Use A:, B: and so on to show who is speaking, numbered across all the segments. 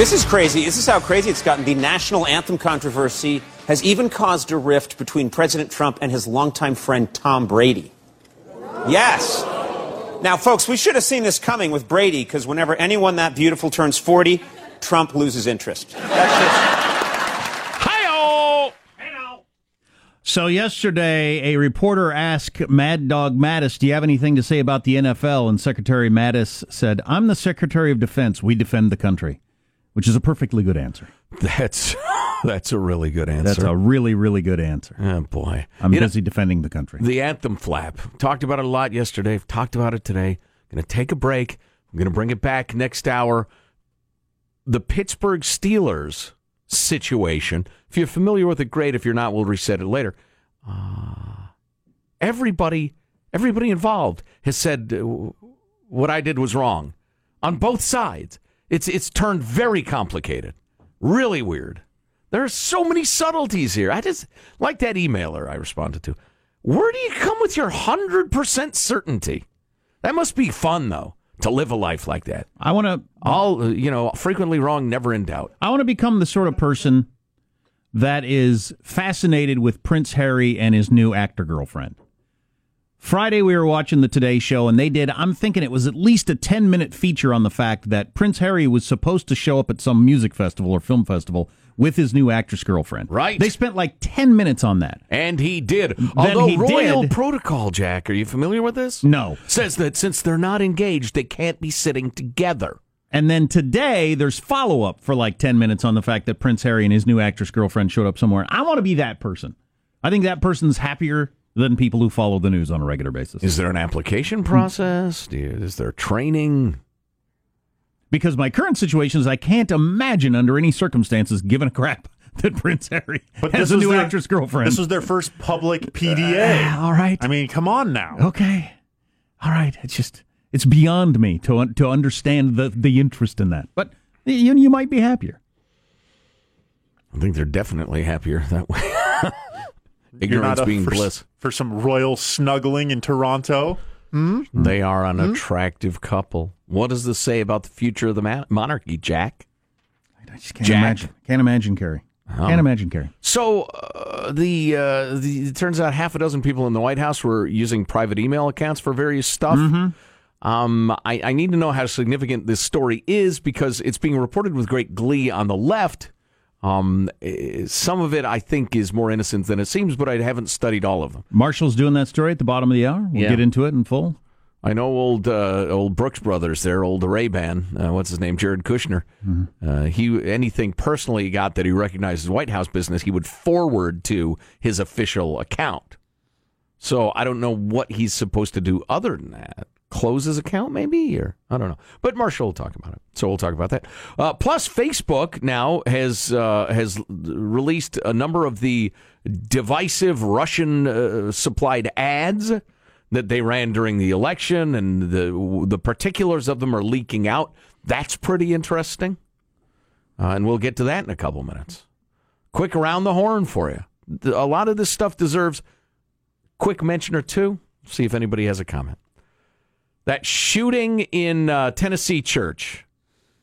A: This is crazy. This is how crazy it's gotten. The national anthem controversy has even caused a rift between President Trump and his longtime friend Tom Brady. Yes. Now, folks, we should have seen this coming with Brady because whenever anyone that beautiful turns 40, Trump loses interest.
B: So yesterday, a reporter asked Mad Dog Mattis, "Do you have anything to say about the NFL?" And Secretary Mattis said, "I'm the Secretary of Defense. We defend the country," which is a perfectly good answer.
C: That's that's a really good answer.
B: That's a really, really good answer.
C: Oh boy,
B: I'm
C: You know,
B: busy defending the country.
C: the anthem flap. Talked about it a lot yesterday. Talked about it today. Going to take a break. I'm going to bring it back next hour. The Pittsburgh Steelers situation. If you're familiar with it, great. If you're not, we'll reset it later. Uh, everybody, everybody involved has said uh, what I did was wrong on both sides. It's it's turned very complicated, really weird. There are so many subtleties here. I just like that emailer I responded to. Where do you come with your hundred percent certainty? That must be fun though to live a life like that.
B: I want to
C: All you know, frequently wrong, never in doubt.
B: I want to become the sort of person that is fascinated with Prince Harry and his new actor girlfriend. Friday, we were watching the Today Show, and they did, I'm thinking it was at least a 10 minute feature on the fact that Prince Harry was supposed to show up at some music festival or film festival with his new actress girlfriend.
C: Right.
B: They spent like 10 minutes on that.
C: And he did. Although
B: he
C: Royal
B: did-
C: Protocol, Jack, are you familiar with this?
B: No.
C: Says that since they're not engaged, they can't be sitting together.
B: And then today, there's follow up for like 10 minutes on the fact that Prince Harry and his new actress girlfriend showed up somewhere. I want to be that person. I think that person's happier than people who follow the news on a regular basis.
C: Is there an application process? Do you, is there training?
B: because my current situation is I can't imagine under any circumstances giving a crap that Prince Harry
D: But
B: has a new
D: their-
B: actress girlfriend.
D: This was their first public uh, PDA.
B: Uh, all right.
D: I mean, come on now.
B: okay. All right. It's just it's beyond me to to understand the the interest in that. But you you might be happier.
C: I think they're definitely happier that way. Ignorance being
D: for,
C: bliss.
D: For some royal snuggling in Toronto.
C: They are an attractive couple. What does this say about the future of the ma- monarchy, Jack?
B: I just can't
C: Jack.
B: imagine. Can't imagine Carrie. Can't imagine Carrie.
C: So uh, the, uh, the it turns out half a dozen people in the White House were using private email accounts for various stuff. Um, I, I need to know how significant this story is because it's being reported with great glee on the left. Um, eh, some of it I think is more innocent than it seems, but I haven't studied all of them.
B: Marshall's doing that story at the bottom of the hour. We'll
C: Yeah.
B: get into it in full.
C: I know old uh, old Brooks Brothers there, old Ray Ban. Uh, what's his name? Jared Kushner. Uh, he anything personally he got that he recognized as White House business, he would forward to his official account. So I don't know what he's supposed to do other than that. Close his account, maybe, or I don't know. But Marshall will talk about it, so we'll talk about that. Uh, plus, Facebook now has uh, has released a number of the divisive Russian uh, supplied ads that they ran during the election, and the the particulars of them are leaking out. That's pretty interesting, uh, and we'll get to that in a couple minutes. Quick around the horn for you. A lot of this stuff deserves quick mention or two. See if anybody has a comment. That shooting in uh, Tennessee church.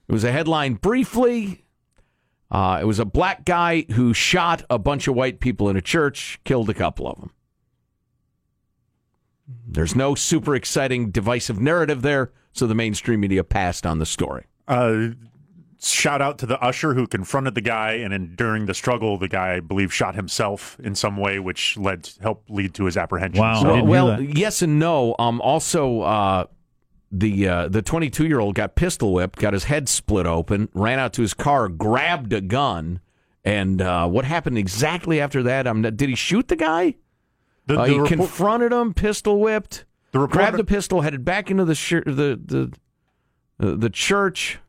C: It was a headline briefly. Uh, it was a black guy who shot a bunch of white people in a church, killed a couple of them. There's no super exciting divisive narrative there, so the mainstream media passed on the story.
D: Uh, shout out to the usher who confronted the guy, and then during the struggle, the guy, I believe, shot himself in some way, which led helped lead to his apprehension.
B: Wow.
D: So-
B: I didn't
C: well,
B: that.
C: yes and no. Um, also, uh, the uh, the 22 year old got pistol whipped, got his head split open, ran out to his car, grabbed a gun, and uh, what happened exactly after that? Um, did he shoot the guy?
D: the,
C: Uh,
D: the
C: he
D: report-
C: confronted him, pistol whipped,
D: the report-
C: grabbed the pistol, headed back into the shir- the the uh, the church.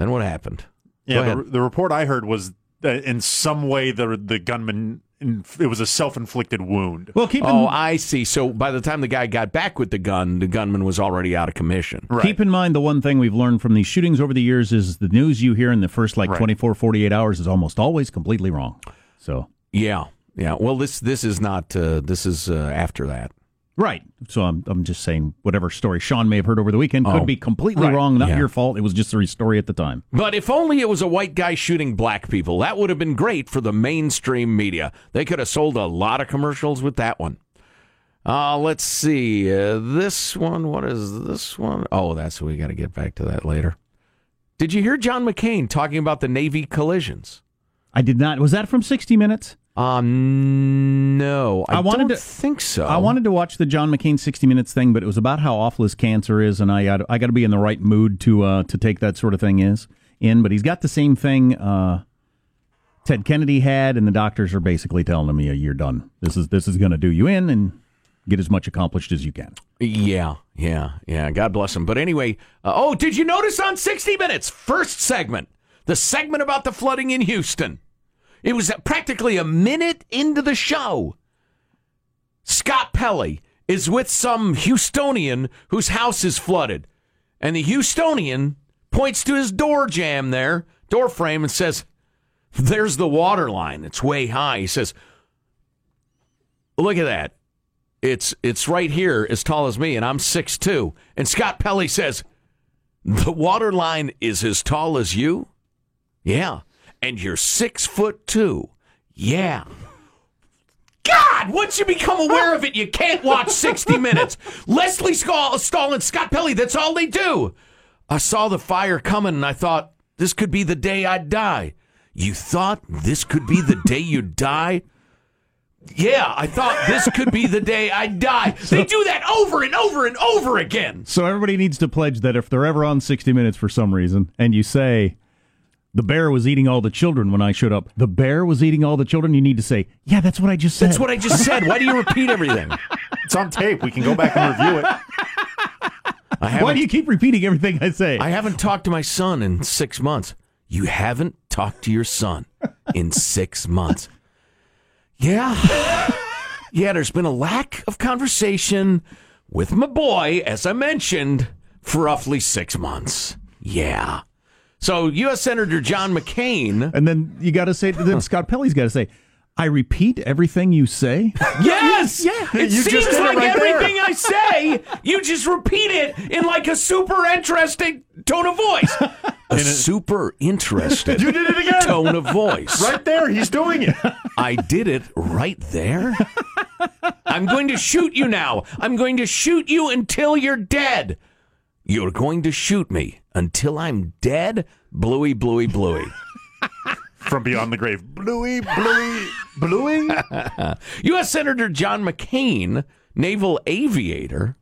C: Then what happened?
D: Yeah, the, the report I heard was that in some way the the gunman it was a self inflicted wound.
B: Well, keep in,
C: Oh, I see. So by the time the guy got back with the gun, the gunman was already out of commission.
D: Right.
B: Keep in mind the one thing we've learned from these shootings over the years is the news you hear in the first like
D: Right.
B: 24, 48 hours is almost always completely wrong. So,
C: Yeah, yeah. Well, this this is not. Uh, this is uh, after that.
B: Right. So I'm, I'm just saying whatever story Sean may have heard over the weekend could
C: Oh,
B: be completely
C: right.
B: wrong, not
C: Yeah.
B: your fault. It was just a story at the time.
C: But if only it was a white guy shooting black people, that would have been great for the mainstream media. They could have sold a lot of commercials with that one. Uh, let's see. Uh, this one, what is this one? Oh, that's we got to get back to that later. Did you hear John McCain talking about the Navy collisions?
B: I did not. Was that from 60 Minutes?
C: Um, no, I,
B: I wanted
C: don't
B: to-
C: think so.
B: I wanted to watch the John McCain 60 Minutes thing, but it was about how awful his cancer is, and I got I got to be in the right mood to uh, to take that sort of thing is in. But he's got the same thing uh, Ted Kennedy had, and the doctors are basically telling him, "Yeah, you're done. This is this is going to do you in, and get as much accomplished as you can."
C: Yeah, yeah, yeah. God bless him. But anyway, uh, oh, did you notice on 60 Minutes, first segment, the segment about the flooding in Houston? It was practically a minute into the show. Scott Pelley is with some Houstonian whose house is flooded. And the Houstonian points to his door jamb there, door frame, and says, There's the water line. It's way high. He says, Look at that. It's it's right here as tall as me, and I'm six two. And Scott Pelley says, The water line is as tall as you? Yeah. And you're six foot two. Yeah. God, once you become aware of it, you can't watch 60 Minutes. Lesley Stahl, Stahl and Scott Pelley, that's all they do. I saw the fire coming and I thought, this could be the day I'd die. You thought this could be the day you'd die? Yeah, I thought this could be the day I'd die. They do that over and over and over again.
B: So everybody needs to pledge that if they're ever on 60 Minutes for some reason, and you say, the bear was eating all the children when I showed up. The bear was eating all the children. You need to say, yeah, that's what I just said.
C: That's what I just said. Why do you repeat everything?
D: It's on tape. We can go back and review it.
C: I
B: Why do you keep repeating everything I say?
C: I haven't talked to my son in six months. You haven't talked to your son in six months. Yeah. Yeah, there's been a lack of conversation with my boy, as I mentioned, for roughly six months. Yeah. So, U.S. Senator John McCain.
B: and then you got to say, then Scott Pelley's got to say, I repeat everything you say.
C: Yes.
B: Yeah.
C: It
D: You
C: seems
D: just
C: like
D: right there.
C: everything I say, you just repeat it in like a super interesting tone of voice. A super interested
D: You did it again.
C: tone of voice.
D: Right there. He's doing it.
C: I did it right there. I'm going to shoot you now. I'm going to shoot you until you're dead. You're going to shoot me until I'm dead? Bluey, bluey, bluey.
D: From beyond the grave. Bluey, bluey, bluey.
C: U.S. Senator John McCain, naval aviator,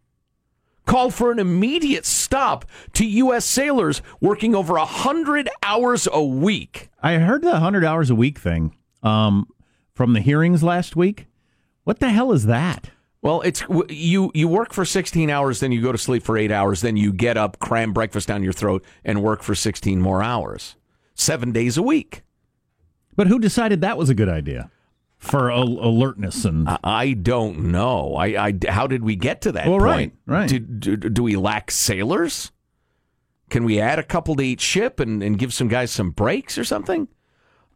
C: called for an immediate stop to U.S. sailors working over 100 hours a week.
B: I heard the 100 hours a week thing um, from the hearings last week. What the hell is that?
C: Well, it's you. You work for 16 hours, then you go to sleep for eight hours, then you get up, cram breakfast down your throat, and work for 16 more hours, seven days a week.
B: But who decided that was a good idea for al- alertness and
C: I- don't know. I, I how did we get to that
B: Well,
C: point?
B: right, right.
C: Do, do, do we lack sailors? Can we add a couple to each ship and, and give some guys some breaks or something?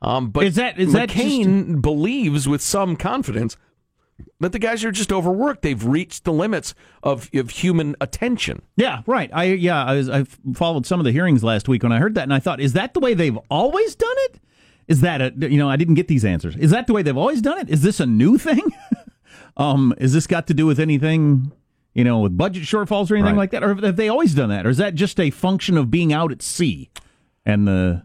C: Um, but
B: Is that- is that
C: McCain believes with some confidence that the guys are just overworked. They've reached the limits of, of human attention.
B: Yeah, right. I yeah, I was I followed some of the hearings last week when I heard that, and I thought, is that the way they've always done it? Is that a you know I didn't get these answers. Is that the way they've always done it? Is this a new thing? um, is this got to do with anything? You know, with budget shortfalls or anything
C: Right.
B: like that, or have they always done that, or is that just a function of being out at sea? And the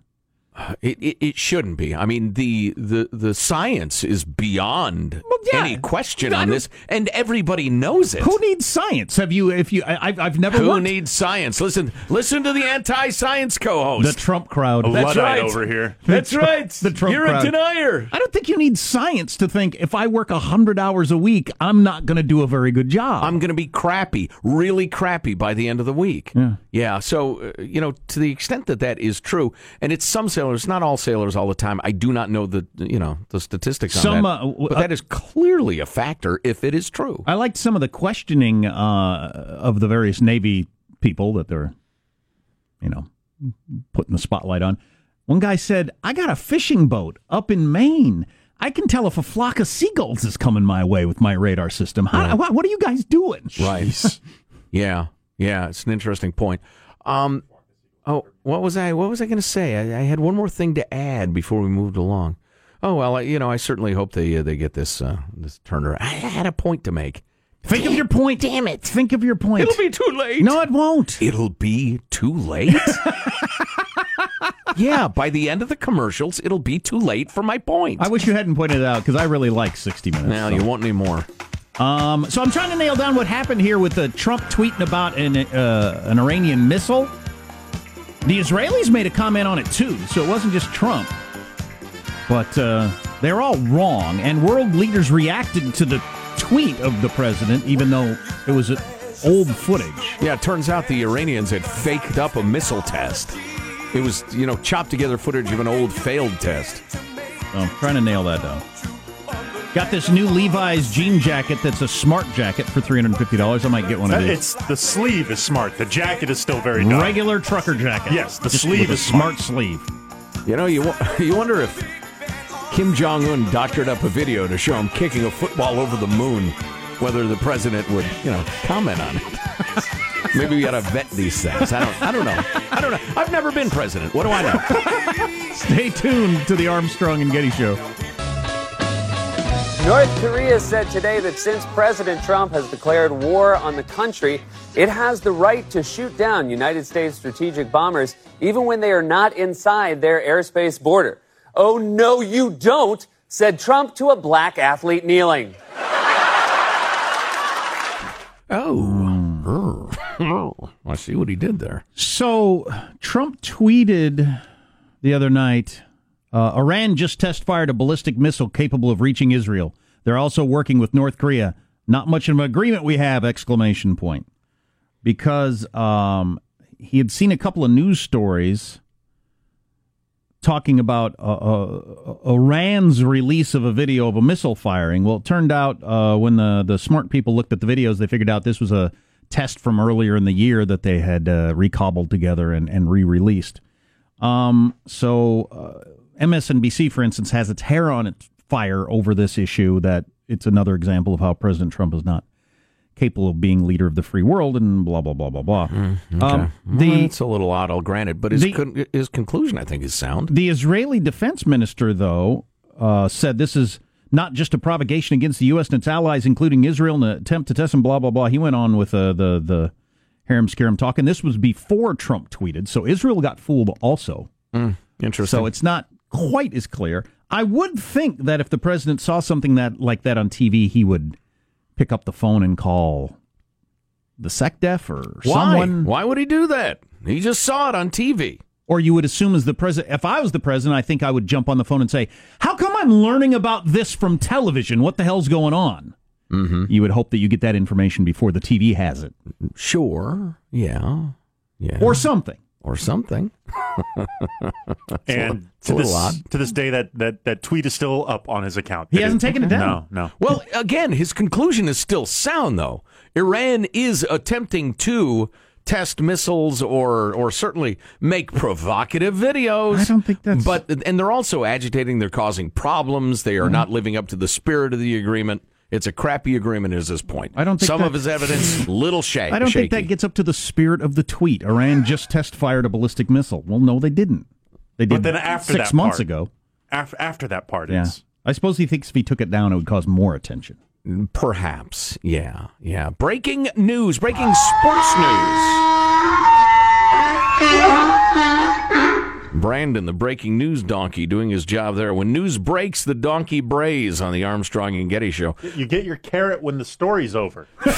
C: It, it, it shouldn't be. I mean, the, the, the science is beyond
B: Well, yeah.
C: any question
B: I
C: on this, and everybody knows it.
B: who needs science? Have you? If you, I, I've I've never
C: Who
B: worked
C: needs science? Listen, listen to the anti-science co-host.
B: the Trump crowd.
D: A
C: That's
D: Luddite
C: right.
D: over here.
C: That's right.
B: the Trump
C: You're
B: crowd.
C: a denier.
B: I don't think you need science to think if I work 100 hours a week, I'm not going to do a very good job.
C: I'm going to be crappy, really crappy by the end of the week.
B: Yeah.
C: Yeah. So, uh, you know, to the extent that that is true, and it's some sailors, not all sailors all the time. I do not know the, you know, the statistics on
B: Some,
C: that.
B: uh,
C: but that is clearly a factor if it is true.
B: I liked some of the questioning uh, of the various Navy people that they're, you know, putting the spotlight on. One guy said, I got a fishing boat up in Maine. I can tell if a flock of seagulls is coming my way with my radar system. How, what, what are you guys doing?
C: Right. yeah. Yeah. It's an interesting point. Um, oh, what was I? What was I going to say? I, I, had one more thing to add before we moved along. Oh well, I, you know, I certainly hope they uh, they get this uh, this turned around. I had a point to make.
B: Think damn, of your point. Damn it. Think of your point.
C: It'll be too late.
B: No, it won't.
C: It'll be too late. yeah, by the end of the commercials, it'll be too late for my point.
B: I wish you hadn't pointed it out because I really like 60 Minutes.
C: Now, so. you won't need more.
B: Um, so I'm trying to nail down what happened here with the Trump tweeting about an, uh, an Iranian missile. The Israelis made a comment on it too, so it wasn't just Trump. But uh, they're all wrong, and world leaders reacted to the tweet of the president, even though it was old footage.
C: Yeah, it turns out the Iranians had faked up a missile test. It was, you know, chopped together footage of an old failed test.
B: I'm trying to nail that down. Got this new Levi's jean jacket that's a smart jacket for $350. I might get one of uh, these.
D: It's the sleeve is smart. The jacket is still very dumb.
B: Regular trucker jacket.
D: Yes, the sleeve is
B: smart. smart sleeve.
C: You know, you you wonder if Kim Jong Un doctored up a video to show him kicking a football over the moon, whether the president would, you know, comment on it. Maybe we got to vet these things. I don't. I don't know. I don't know. I've never been president. What do I
B: know? Stay tuned to the Armstrong and Getty Show.
E: North Korea said today that since President Trump has declared war on the country, it has the right to shoot down United States strategic bombers even when they are not inside their airspace border. Oh, no, you don't, said Trump to a black athlete kneeling.
C: Oh. I see what he did there.
B: So Trump tweeted the other night uh, Iran just test fired a ballistic missile capable of reaching Israel. They're also working with North Korea. Not much of an agreement we have! Exclamation point. Because um, he had seen a couple of news stories talking about uh, uh, Iran's release of a video of a missile firing. Well, it turned out uh, when the, the smart people looked at the videos, they figured out this was a test from earlier in the year that they had uh, recobbled together and, and re released. Um, so uh, MSNBC, for instance, has its hair on its fire over this issue that it's another example of how President Trump is not capable of being leader of the free world and blah blah blah blah blah. Mm,
C: okay. um, the, well, it's a little odd, all granted, but his the, con- his conclusion, I think, is sound.
B: The Israeli defense minister, though, uh, said this is not just a provocation against the U.S. and its allies, including Israel, in an attempt to test them. Blah blah blah. He went on with uh, the the harem scarum talk, and this was before Trump tweeted, so Israel got fooled also.
C: Mm, interesting.
B: So it's not quite as clear. I would think that if the president saw something that like that on TV, he would pick up the phone and call the SecDef or
C: Why?
B: someone.
C: Why would he do that? He just saw it on TV.
B: Or you would assume as the president, if I was the president, I think I would jump on the phone and say, How come I'm learning about this from television? What the hell's going on?
C: Mm-hmm.
B: You would hope that you get that information before the TV has it.
C: Sure. Yeah. Yeah.
B: Or something
C: or something.
D: and to this, to this day, that, that, that tweet is still up on his account.
B: He hasn't taken it down.
D: No, no.
C: Well, again, his conclusion is still sound, though. Iran is attempting to test missiles or or certainly make provocative videos.
B: I don't think that's.
C: But and they're also agitating. They're causing problems. They are mm-hmm. not living up to the spirit of the agreement. It's a crappy agreement, is his point.
B: I don't think
C: some
B: that,
C: of his evidence little shake.
B: I don't
C: shaky.
B: think that gets up to the spirit of the tweet. Iran just test fired a ballistic missile. Well, no, they didn't. They did.
D: But then after
B: six
D: that
B: months
D: part,
B: ago.
D: After, after that part,
B: yeah. I suppose he thinks if he took it down, it would cause more attention.
C: Perhaps, yeah, yeah. Breaking news, breaking sports news. Brandon, the breaking news donkey, doing his job there. When news breaks, the donkey brays on the Armstrong and Getty show.
D: You get your carrot when the story's over.
C: you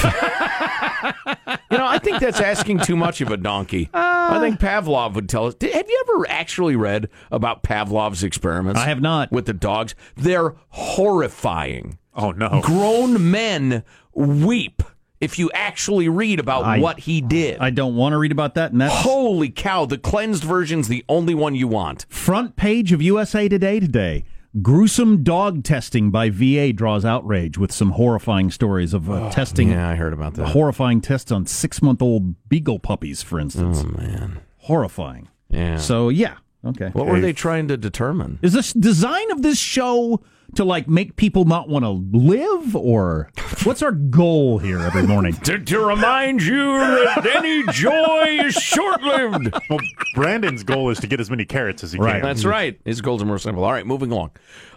C: know, I think that's asking too much of a donkey. Uh, I think Pavlov would tell us. Have you ever actually read about Pavlov's experiments?
B: I have not.
C: With the dogs? They're horrifying.
D: Oh, no.
C: Grown men weep if you actually read about
B: I,
C: what he did.
B: I don't want to read about that. And that's
C: holy cow! The cleansed version's the only one you want.
B: Front page of USA Today today. Gruesome dog testing by VA draws outrage with some horrifying stories of uh, oh, testing.
C: Yeah, I heard about that.
B: Horrifying tests on six month old beagle puppies, for instance.
C: Oh man,
B: horrifying.
C: Yeah.
B: So yeah, Okay.
C: What were they trying to determine?
B: Is this design of this show to like make people not want to live, or what's our goal here every morning?
C: to, to remind you that any joy is short lived.
D: Well, Brandon's goal is to get as many carrots as he
B: Right.
D: can.
C: That's right. His goals are more simple. All right, moving along.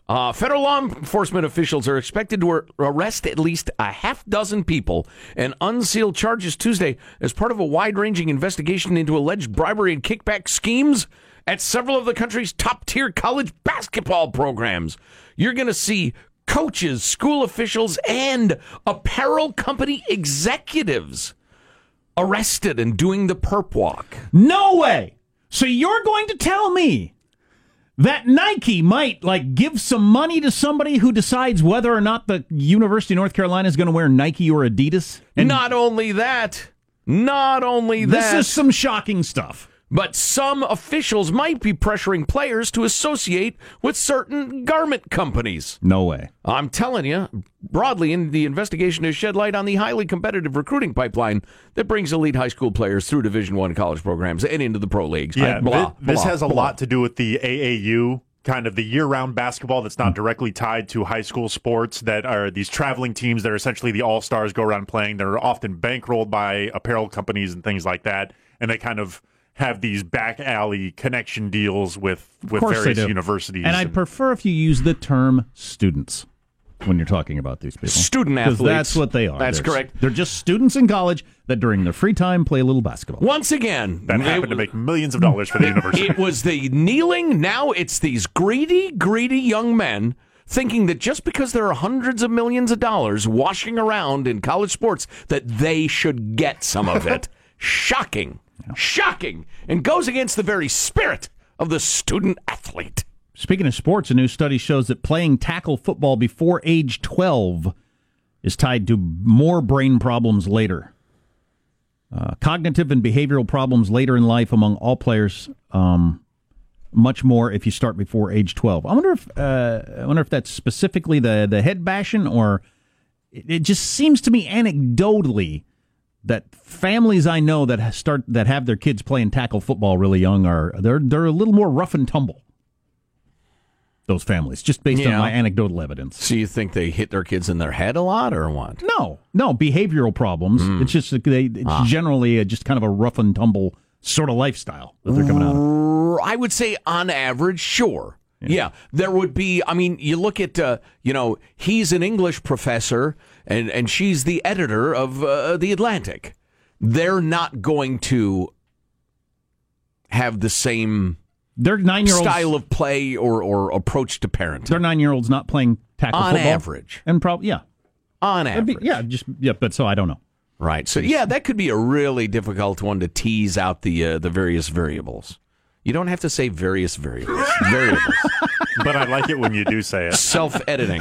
C: Uh, federal law enforcement officials are expected to arrest at least a half dozen people and unseal charges Tuesday as part of a wide ranging investigation into alleged bribery and kickback schemes at several of the country's top tier college basketball programs. You're going to see coaches, school officials, and apparel company executives arrested and doing the perp walk.
B: No way. So you're going to tell me that Nike might like give some money to somebody who decides whether or not the University of North Carolina is going to wear Nike or Adidas? And
C: not only that, not only that.
B: this is some shocking stuff.
C: But some officials might be pressuring players to associate with certain garment companies.
B: No way.
C: I'm telling you, broadly, in the investigation has shed light on the highly competitive recruiting pipeline that brings elite high school players through Division One college programs and into the pro leagues.
D: Yeah,
C: blah,
D: thi- this
C: blah,
D: has a
C: blah.
D: lot to do with the AAU, kind of the year-round basketball that's not hmm. directly tied to high school sports. That are these traveling teams that are essentially the all stars go around playing. They're often bankrolled by apparel companies and things like that, and they kind of have these back alley connection deals with with various universities.
B: And I'd prefer if you use the term students when you're talking about these people.
C: Student athletes.
B: That's what they are.
C: That's
B: They're-
C: correct.
B: They're just students in college that during their free time play a little basketball.
C: Once again,
D: that happened to make millions of dollars for the university.
C: It was the kneeling. Now it's these greedy, greedy young men thinking that just because there are hundreds of millions of dollars washing around in college sports, that they should get some of it. Shocking. Shocking. And goes against the very spirit of the student athlete.
B: Speaking of sports, a new study shows that playing tackle football before age 12 is tied to more brain problems later. Uh, cognitive and behavioral problems later in life among all players, um, much more if you start before age 12. I wonder if uh, I wonder if that's specifically the the head bashing or it, it just seems to me anecdotally that families I know that start that have their kids playing tackle football really young are they're they're a little more rough and tumble. Those families, just based on my anecdotal evidence.
C: So you think they hit their kids in their head a lot or what?
B: No, no behavioral problems. It's just they it's generally a, just kind of a rough and tumble sort of lifestyle that they're coming out of.
C: I would say on average, sure. Yeah. there would be. I mean, you look at, uh, you know, he's an English professor and, and she's the editor of uh, The Atlantic. They're not going to have the same
B: Their nine year olds
C: style of play or, or approach to parenting.
B: their nine year olds not playing tackle
C: On
B: football
C: average.
B: and probably yeah,
C: on
B: It'd be-
C: average.
B: yeah, just yeah. But so I don't know.
C: Right. So yeah, that could be a really difficult one to tease out the uh, the various variables. You don't have to say various variables. variables.
D: but I like it when you do say it.
C: Self editing.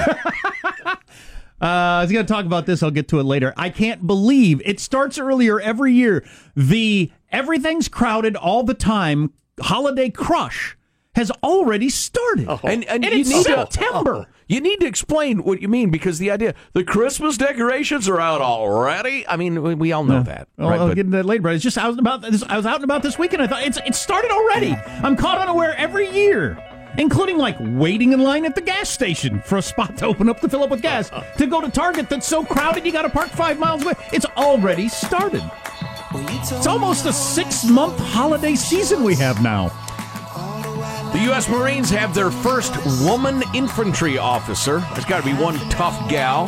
B: Uh, I was going to talk about this. I'll get to it later. I can't believe it starts earlier every year. The everything's crowded all the time. Holiday crush has already started,
C: And, and, you
B: it's
C: need
B: September.
C: To, you need to explain what you mean because the idea the Christmas decorations are out already. I mean, we, we all know that,
B: Well,
C: right?
B: I'll
C: But
B: get into that later. But it's just I was about this, I was out and about this weekend. I thought it's it started already. I'm caught unaware every year, including like waiting in line at the gas station for a spot to open up to fill up with gas. Uh-huh. to go to Target that's so crowded you got to park five miles away. It's already started. It's almost a six month holiday season we have now.
C: the U.S. Marines have their first woman infantry officer. There's got to be one tough gal.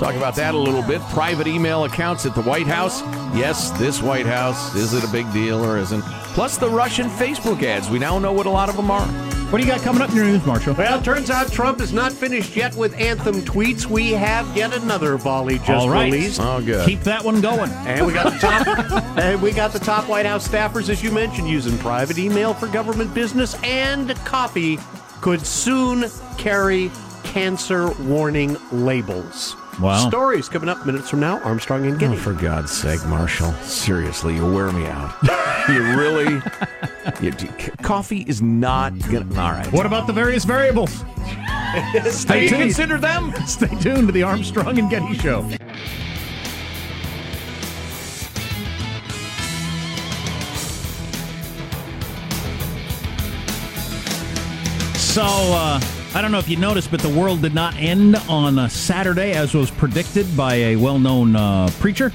C: Talk about that a little bit. Private email accounts at the White House. Yes, this White House. Is it a big deal or isn't? Plus the Russian Facebook ads. We now know what a lot of them are.
B: What do you got coming up in your news, Marshall?
F: Well, turns out Trump is not finished yet with anthem tweets. We have yet another volley just
B: All right.
F: released.
C: Oh, good.
B: Keep that one going.
F: And we got the top and we got the top White House staffers, as you mentioned, using private email for government business and coffee could soon carry cancer warning labels.
B: Wow.
F: Stories coming up minutes from now. Armstrong and Getty.
C: Oh, for God's sake, Marshall. Seriously, you wear me out. you really. You, c- coffee is not gonna. All right.
B: What about the various variables?
C: Have
B: Stay
C: you
B: tuned.
C: considered them?
B: Stay tuned to the Armstrong and Getty Show. So, uh, I don't know if you noticed, but the world did not end on Saturday as was predicted by a well known uh, preacher.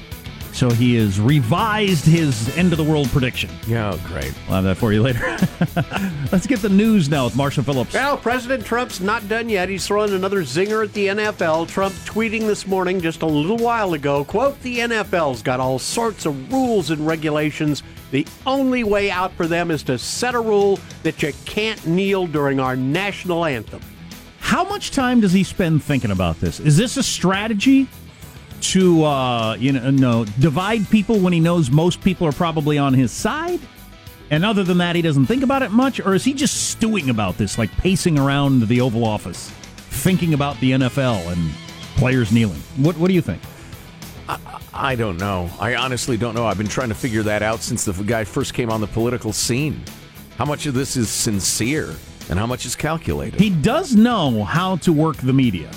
B: So he has revised his end of the world prediction.
C: Yeah, oh, great.
B: We'll have that for you later. Let's get the news now with Marshall Phillips.
F: Well, President Trump's not done yet. He's throwing another zinger at the NFL. Trump tweeting this morning, just a little while ago, quote, the NFL's got all sorts of rules and regulations. The only way out for them is to set a rule that you can't kneel during our national anthem.
B: How much time does he spend thinking about this? Is this a strategy to uh, you know no divide people when he knows most people are probably on his side? And other than that, he doesn't think about it much, or is he just stewing about this, like pacing around the Oval Office, thinking about the NFL and players kneeling? What What do you think?
C: I don't know. I honestly don't know. I've been trying to figure that out since the guy first came on the political scene. How much of this is sincere and how much is calculated?
B: He does know how to work the media.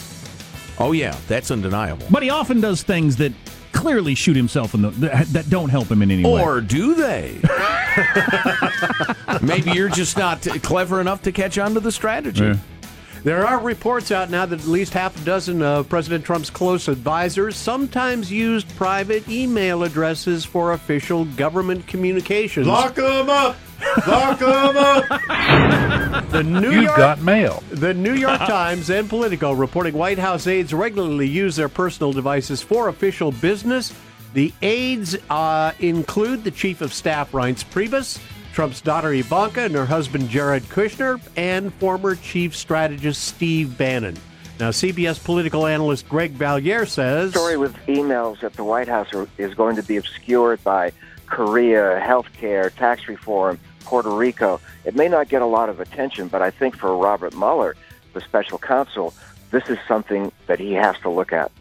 C: Oh yeah, that's undeniable.
B: But he often does things that clearly shoot himself in the that don't help him in any way.
C: Or do they? Maybe you're just not clever enough to catch on to the strategy.
B: Yeah.
F: There are reports out now that at least half a dozen of President Trump's close advisors sometimes used private email addresses for official government communications.
D: Lock them up! Lock them up!
F: The New
G: You've
F: York
G: got mail.
F: The New York Times and Politico reporting White House aides regularly use their personal devices for official business. The aides uh, include the Chief of Staff Reince Priebus, Trump's daughter Ivanka and her husband Jared Kushner, and former Chief Strategist Steve Bannon. Now, CBS political analyst Greg Valliere says
H: story with emails at the White House are, is going to be obscured by Korea, healthcare, tax reform, Puerto Rico. It may not get a lot of attention, but I think for Robert Mueller, the special counsel, this is something that he has to look at.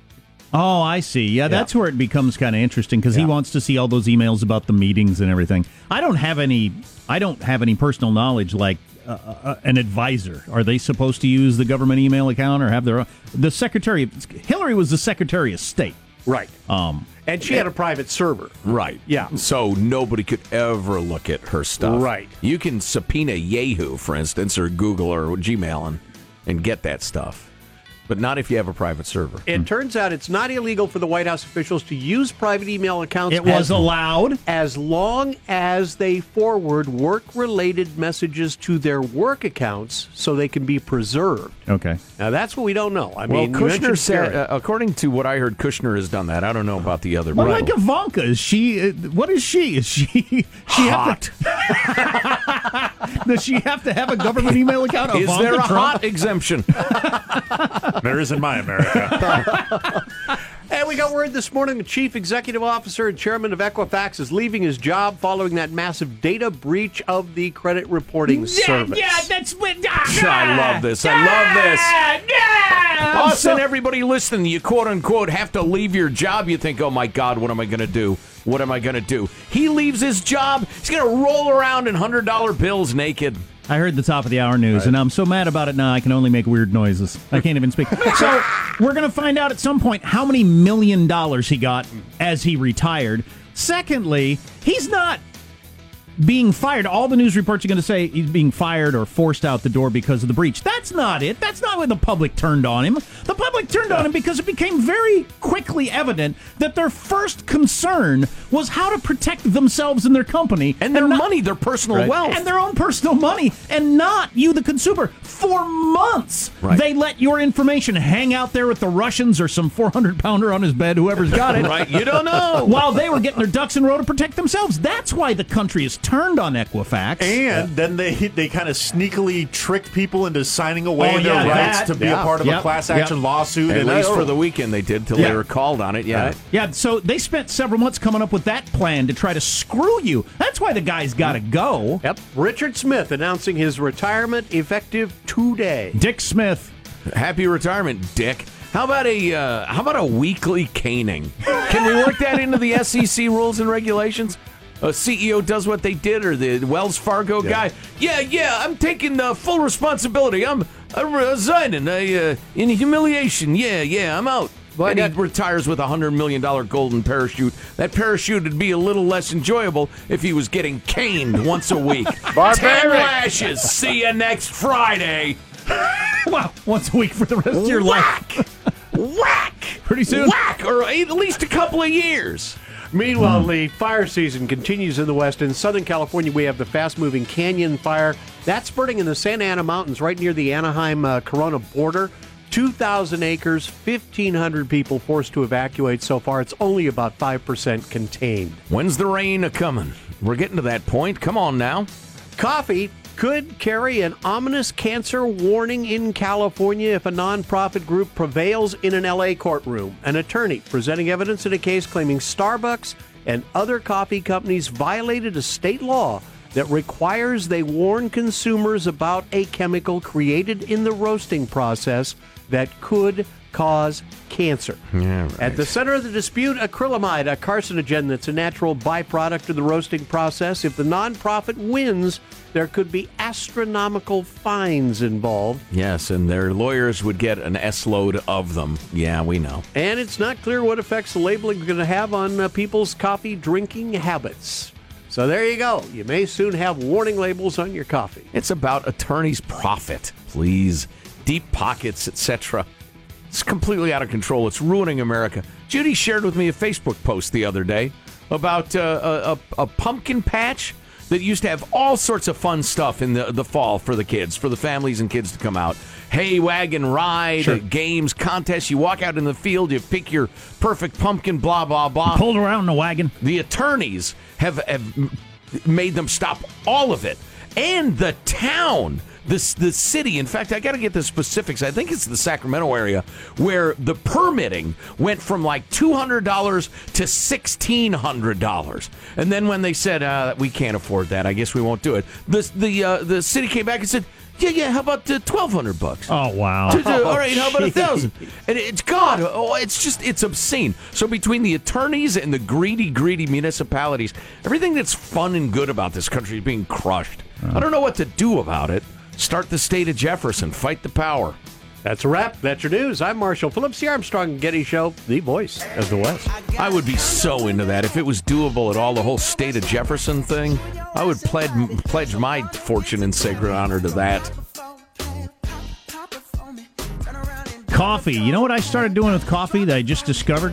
B: Oh, I see. Yeah, that's where it becomes kind of interesting because he wants to see all those emails about the meetings and everything. I don't have any. I don't have any personal knowledge like uh, uh, an advisor. Are they supposed to use the government email account or have their own? The secretary. Hillary was the secretary of state.
F: Right,
B: Um,
F: and she had a private server.
C: Right.
F: Yeah.
C: So nobody could ever look at her stuff.
F: Right.
C: You can subpoena Yahoo, for instance, or Google or Gmail and, and get that stuff. But not if you have a private server.
F: It turns out it's not illegal for the White House officials to use private email accounts.
B: it was
F: as-
B: allowed.
F: as long as they forward work related messages to their work accounts so they can be preserved.
B: Okay.
F: Now, that's what we don't know. I
C: Well,
F: mean,
C: Kushner said, uh, according to what I heard, Kushner has done that. I don't know about the other.
B: Well,
C: but-
B: like Ivanka, is she? Uh, what is she? Is she? she
C: Hot.
B: Have to, does she have to have a government email account?
C: Is
B: Ivanka
C: there a
B: Trump?
C: hot exemption?
D: there is in my America.
F: and we got word this morning the chief executive officer and chairman of Equifax is leaving his job following that massive data breach of the credit reporting service.
B: Yeah, that's what.
C: I love this. I love this.
B: Yeah,
C: Us and everybody listening, you quote unquote have to leave your job. You think, oh my God, what am I going to do? What am I going to do? He leaves his job. He's going to roll around in hundred dollar bills naked.
B: I heard the top of the hour news, and I'm so mad about it now. I can only make weird noises. I can't even speak. so we're going to find out at some point how many million dollars he got as he retired. Secondly, he's not being fired. All the news reports are going to say he's being fired or forced out the door because of the breach. That's not it. That's not when the public turned on him. The public turned on him because it became very quickly evident that their first concern was how to protect themselves and their company
C: And their
B: not-
C: money, their personal wealth.
B: and their own personal money and not you the consumer for months
C: Right.
B: they let your information hang out there with the russians or some 400 pounder on his bed whoever's got it
C: right? You don't know.
B: while they were getting their ducks in a row to protect themselves that's why the country is turned on equifax
D: And then they they kind of sneakily tricked people into signing away
B: Oh,
D: their
B: yeah,
D: rights
B: that.
D: to be
B: Yeah.
D: a part of
B: Yep.
D: a class
B: Yep.
D: action lawsuit.
C: At
D: and
C: least
D: oh,
C: for the weekend they did till
B: Yeah.
C: they were called on it. Yeah.
B: yeah so they spent several months coming up with that plan to try to screw you that's why the guy's got to go
F: Yep. Richard Smith announcing his retirement effective today.
B: dick smith
C: Happy retirement, Dick. How about a uh, how about a weekly caning? Can we work that into the SEC rules and regulations? A CEO does what they did, or the Wells Fargo guy. Yeah, yeah, I'm taking the full responsibility. I'm, I'm resigning. I, uh, in humiliation. Yeah, yeah, I'm out. and he retires with a hundred million dollar golden parachute. That parachute would be a little less enjoyable if he was getting caned once a week. Ten lashes. See you next Friday.
B: wow, once a week for the rest of your life.
C: Whack!
B: Pretty soon.
C: Whack! Or at least a couple of years.
F: Meanwhile, the fire season continues in the West. In Southern California, we have the fast moving Canyon Fire. That's burning in the Santa Ana Mountains right near the Anaheim uh, Corona border. 2,000 acres, 1,500 people forced to evacuate so far. It's only about 5% contained.
C: When's the rain a coming? We're getting to that point. Come on now.
F: Coffee could carry an ominous cancer warning in California if a nonprofit group prevails in an LA courtroom. An attorney presenting evidence in a case claiming Starbucks and other coffee companies violated a state law that requires they warn consumers about a chemical created in the roasting process that could cause cancer.
C: Yeah, right.
F: At the center of the dispute, acrylamide, a carcinogen that's a natural byproduct of the roasting process. If the nonprofit wins, there could be astronomical fines involved.
C: Yes, and their lawyers would get an S load of them. Yeah, we know.
F: And it's not clear what effects the labeling is going to have on uh, people's coffee drinking habits. So there you go. You may soon have warning labels on your coffee.
C: It's about attorneys' profit, please. Deep pockets, etc. It's completely out of control. It's ruining America. Judy shared with me a Facebook post the other day about uh, a, a, a pumpkin patch that used to have all sorts of fun stuff in the, the fall for the kids, for the families and kids to come out. Hay wagon ride,
B: Sure.
C: games, contests. You walk out in the field, you pick your perfect pumpkin, blah, blah, blah.
B: Pulled around in a wagon.
C: The attorneys have, have made them stop all of it. And the town, the, the city, in fact, I got to get the specifics. I think it's the Sacramento area where the permitting went from like $200 to $1,600. And then when they said, uh, we can't afford that, I guess we won't do it, the, the, uh, the city came back and said, yeah, yeah, how about uh, 1200 bucks?
B: Oh, wow.
C: To- to- all right, how about a thousand? And it's God. Oh, it's just it's obscene. So between the attorneys and the greedy, greedy municipalities, everything that's fun and good about this country is being crushed. I don't know what to do about it. Start the state of Jefferson. Fight the power.
F: That's a wrap. That's your news. I'm Marshall Phillips, the Armstrong and Getty Show, the voice of the West.
C: I would be so into that if it was doable at all. The whole state of Jefferson thing. I would pledge pledge my fortune and sacred honor to that.
B: Coffee. You know what I started doing with coffee that I just discovered?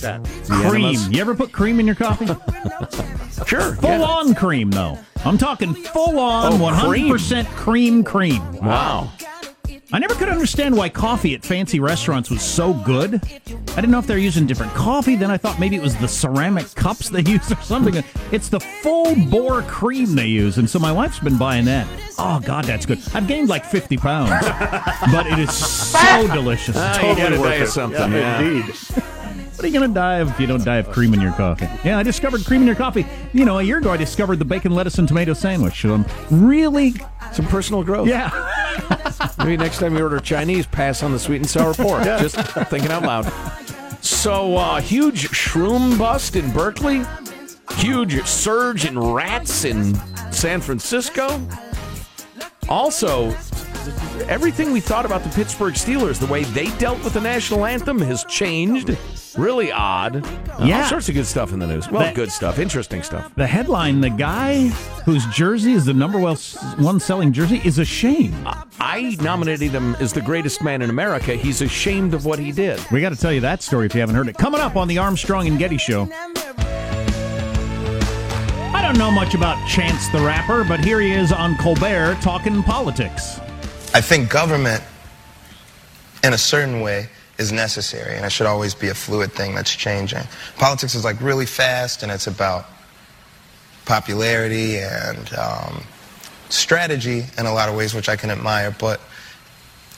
F: That.
B: Cream. You ever put cream in your coffee?
C: Sure.
B: full
C: yeah.
B: on cream, though. I'm talking full on,
C: Oh,
B: 100% cream cream.
C: Wow.
B: I never could understand why coffee at fancy restaurants was so good. I didn't know if they're using different coffee. Then I thought maybe it was the ceramic cups they use or something. It's the full bore cream they use. And so my wife's been buying that. Oh, God, that's good. I've gained like 50 pounds, but it is so delicious.
C: Ah, you gotta
F: worth it.
C: something.
F: Yeah,
C: yeah.
F: Indeed.
B: What are you going to die of if you don't die of cream in your coffee? Yeah, I discovered cream in your coffee. You know, a year ago I discovered the bacon, lettuce, and tomato sandwich. So I'm really,
C: Some personal growth.
B: yeah.
C: Maybe next time you order Chinese, pass on the sweet and sour pork. Yeah. Just thinking out loud. So, uh, huge shroom bust in Berkeley, huge surge in rats in San Francisco. Also, everything we thought about the Pittsburgh Steelers, the way they dealt with the national anthem, has changed. Really odd. Uh,
B: Yeah.
C: All sorts of good stuff in the news. Well,
B: That-
C: good stuff, interesting stuff.
B: The headline: The guy whose jersey is the number one selling jersey is ashamed.
C: I nominated him as the greatest man in America. He's ashamed of what he did.
B: We got to tell you that story if you haven't heard it. Coming up on the Armstrong and Getty Show. I don't know much about Chance the Rapper, but here he is on Colbert talking politics.
G: I think government, in a certain way, is necessary, and it should always be a fluid thing that's changing. Politics is like really fast, and it's about popularity and um, strategy in a lot of ways, which I can admire. But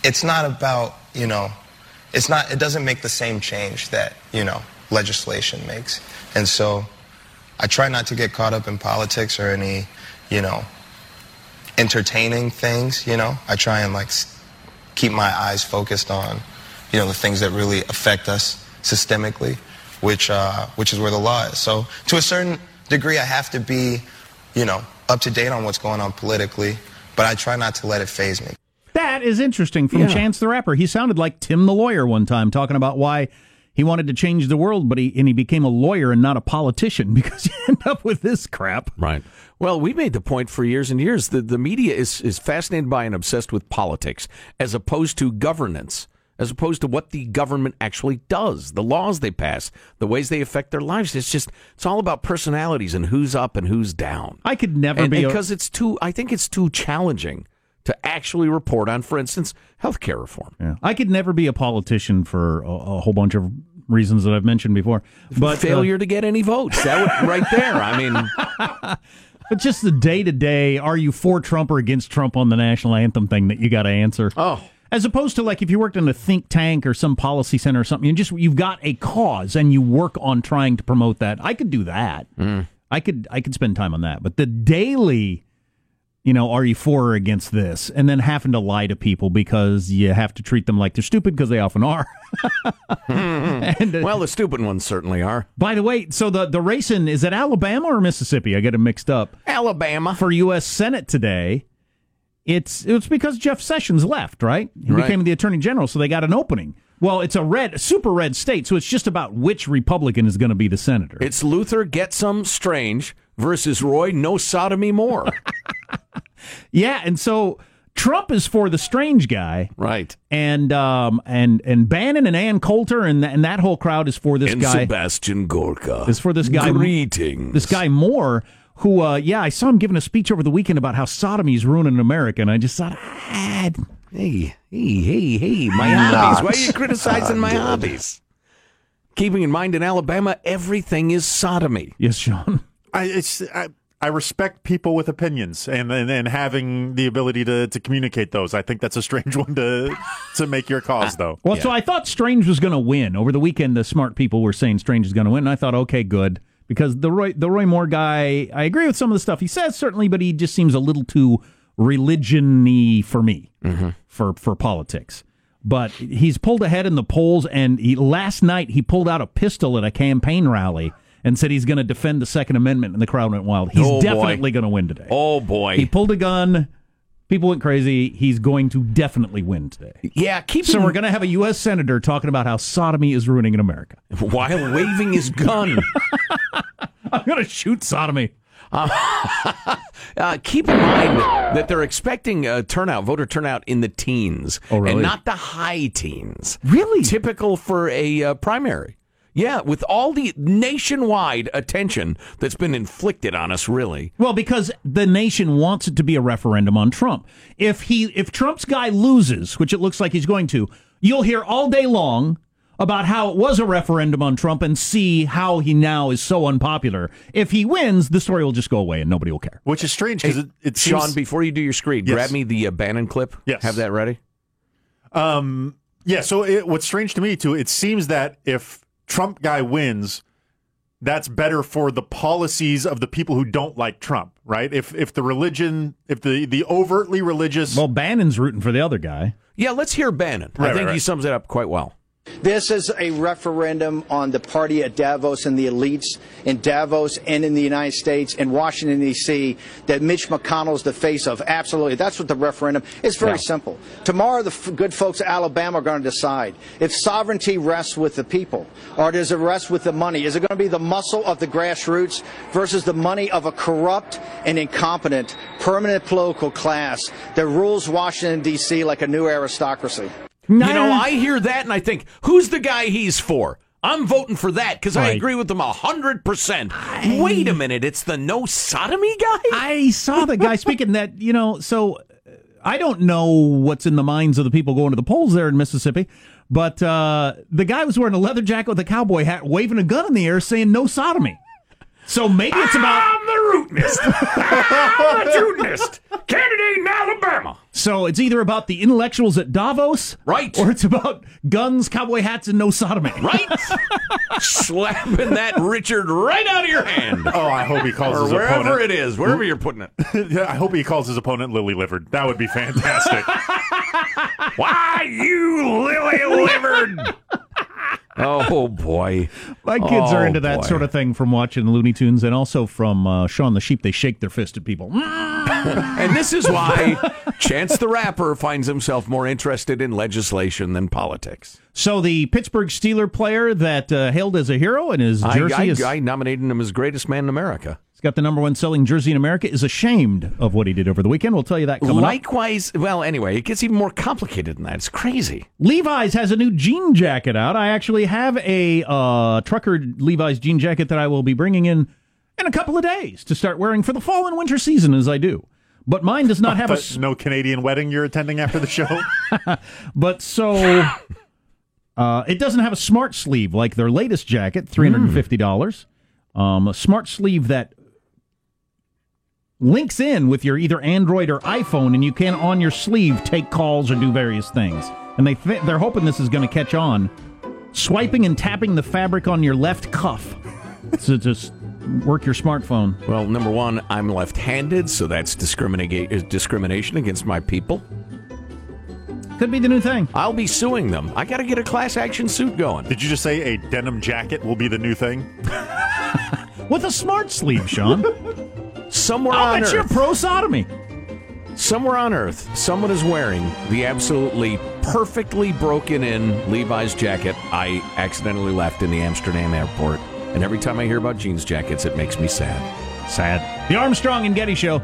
G: it's not about you know, it's not. It doesn't make the same change that you know legislation makes, and so I try not to get caught up in politics or any, you know, entertaining things, you know. I try and like keep my eyes focused on, you know, the things that really affect us systemically, which uh, which is where the law is. So to a certain degree, I have to be, you know, up to date on what's going on politically, but I try not to let it faze me.
B: That is interesting from
C: Yeah.
B: Chance the Rapper. He sounded like Tim the Lawyer one time talking about why he wanted to change the world, but he and he became a lawyer and not a politician because you end up with this crap.
C: Right. Well, we made the point for years and years that the media is, is fascinated by and obsessed with politics as opposed to governance, as opposed to what the government actually does, the laws they pass, the ways they affect their lives. It's just, it's all about personalities and who's up and who's down.
B: I could never be a-
C: because it's too, I think it's too challenging to actually report on, for instance, healthcare reform.
B: Yeah. I could never be a politician for a, a whole bunch of reasons that I've mentioned before. But uh,
C: Failure to get any votes. That would, right there. I mean,
B: but just the day to day, are you for Trump or against Trump on the national anthem thing that you got to answer?
C: oh.
B: As opposed to like if you worked in a think tank or some policy center or something, you just you've got a cause and you work on trying to promote that. I could do that. I could I could spend time on that. But the daily, you know, are you for or against this? And then having to lie to people because you have to treat them like they're stupid because they often are. and, uh,
C: Well, the stupid ones certainly are.
B: by the way, so the the racing is it Alabama or Mississippi? I get it mixed up.
C: Alabama.
B: For U.S. Senate today, it's it's because Jeff Sessions left, right? He
C: Right.
B: became the Attorney General, so they got an opening. Well, it's a red, super red state, so it's just about which Republican is going to be the senator.
C: It's Luther get some strange versus Roy no sodomy more.
B: yeah, and so Trump is for the strange guy,
C: right.
B: and um and and Bannon and Ann Coulter and and that whole crowd is for this
C: and
B: guy.
C: Sebastian Gorka.
B: is for this guy
C: Greetings.
B: this guy Moore, who uh, yeah, I saw him giving a speech over the weekend about how sodomy is ruining America, and I just thought, ah,
C: Hey, hey, hey, hey, my hobbies. Why are you criticizing my hobbies? Keeping in mind in Alabama, everything is sodomy.
B: yes, Sean.
D: I, it's, I, I respect people with opinions and, and and having the ability to to communicate those. I think that's a strange one to to make your cause, though.
B: Well, so I thought Strange was going to win over the weekend. The smart people were saying Strange is going to win, and I thought, okay, good, because the Roy the Roy Moore guy, I agree with some of the stuff he says certainly, but he just seems a little too religion-y for me mm-hmm. for for politics. But he's pulled ahead in the polls, and he, last night he pulled out a pistol at a campaign rally and said he's going to defend the Second Amendment, and the crowd went wild. He's
C: Oh,
B: definitely going to win today.
C: Oh boy.
B: He pulled a gun. People went crazy. He's going to definitely win today.
C: yeah, keep
B: So
C: in-
B: we're going to have a U.S. senator talking about how sodomy is ruining in America.
C: while waving his gun.
B: I'm going to shoot sodomy.
C: Uh, keep in mind that they're expecting a turnout, voter turnout in the teens,
B: Oh, really?
C: and not the high teens.
B: Really?
C: Typical for a uh, primary. Yeah, with all the nationwide attention that's been inflicted on us, really.
B: Well, because the nation wants it to be a referendum on Trump. If he, if Trump's guy loses, which it looks like he's going to, you'll hear all day long about how it was a referendum on Trump and see how he now is so unpopular. If he wins, the story will just go away and nobody will care.
D: Which is strange because it, it
C: Sean, before you do your screed,
D: Yes.
C: grab me the uh, Bannon clip.
D: Yes.
C: Have that ready.
D: Um, yeah. So it, what's strange to me too, it seems that if Trump guy wins, that's better for the policies of the people who don't like Trump, right? If if the religion, if the the overtly religious,
B: Well, Bannon's rooting for the other guy.
C: Yeah, let's hear Bannon. I think
D: right,
C: he sums it up quite well.
I: This is a referendum on the party at Davos and the elites in Davos and in the United States and Washington, D.C., that Mitch McConnell is the face of. Absolutely. That's what the referendum It's very
C: Yeah.
I: simple. Tomorrow, the f- good folks of Alabama are going to decide if sovereignty rests with the people or does it rest with the money. Is it going to be the muscle of the grassroots versus the money of a corrupt and incompetent permanent political class that rules Washington, D.C. like a new aristocracy?
C: You know, I hear that and I think, who's the guy he's for? I'm voting for that because I agree with him a hundred percent. Wait a minute, it's the no sodomy guy.
B: I saw the guy speaking that, you know, so uh, I don't know what's in the minds of the people going to the polls there in Mississippi, but uh, the guy was wearing a leather jacket with a cowboy hat, waving a gun in the air saying no sodomy. So maybe it's about
C: I'm the rootinist. I'm the rootinist. Candidate in Alabama.
B: so it's either about the intellectuals at Davos,
C: Right.
B: or it's about guns, cowboy hats, and no sodomy.
C: Right? Slapping that Richard right out of your hand.
D: oh, I hope he calls
C: Or
D: his
C: wherever
D: opponent.
C: it is, wherever you're putting it.
D: Yeah, I hope he calls his opponent lily livered. That would be fantastic.
C: Why, you lily livered. oh boy,
B: My kids are
C: Oh,
B: into that
C: boy.
B: sort of thing from watching Looney Tunes and also from uh, Shaun the Sheep. They shake their fist at people.
C: And this is why Chance the Rapper finds himself more interested in legislation than politics.
B: So the Pittsburgh Steeler player that uh, hailed as a hero and his
C: I,
B: jersey
C: I,
B: is
C: I nominated him as greatest man in America.
B: He's got the number one selling jersey in America is ashamed of what he did over the weekend. We'll tell you that coming up.
C: Likewise, well, anyway, it gets even more complicated than that. It's crazy.
B: Levi's has a new jean jacket out. I actually have a uh, trucker Levi's jean jacket that I will be bringing in in a couple of days to start wearing for the fall and winter season as I do. But mine does not have a.
D: But
B: s-
D: no Canadian wedding you're attending after the show?
B: But so uh, it doesn't have a smart sleeve like their latest jacket, three hundred and fifty dollars. Um, a smart sleeve that links in with your either Android or iPhone, and you can on your sleeve take calls or do various things. And they th- they're hoping this is going to catch on. Swiping and tapping the fabric on your left cuff to just work your smartphone.
C: Well, number one, I'm left handed, so that's discriminate, uh, discrimination against my people.
B: Could be the new thing.
C: I'll be suing them. I got to get a class action suit going.
D: Did you just say a denim jacket will be the new thing?
B: With a smart sleeve, Sean.
C: Somewhere
B: I'll
C: on
B: bet you a
C: earth,
B: pro sodomy.
C: somewhere on earth, someone is wearing the absolutely perfectly broken in Levi's jacket I accidentally left in the Amsterdam airport. And every time I hear about jeans jackets, it makes me sad.
B: Sad. The Armstrong and Getty Show.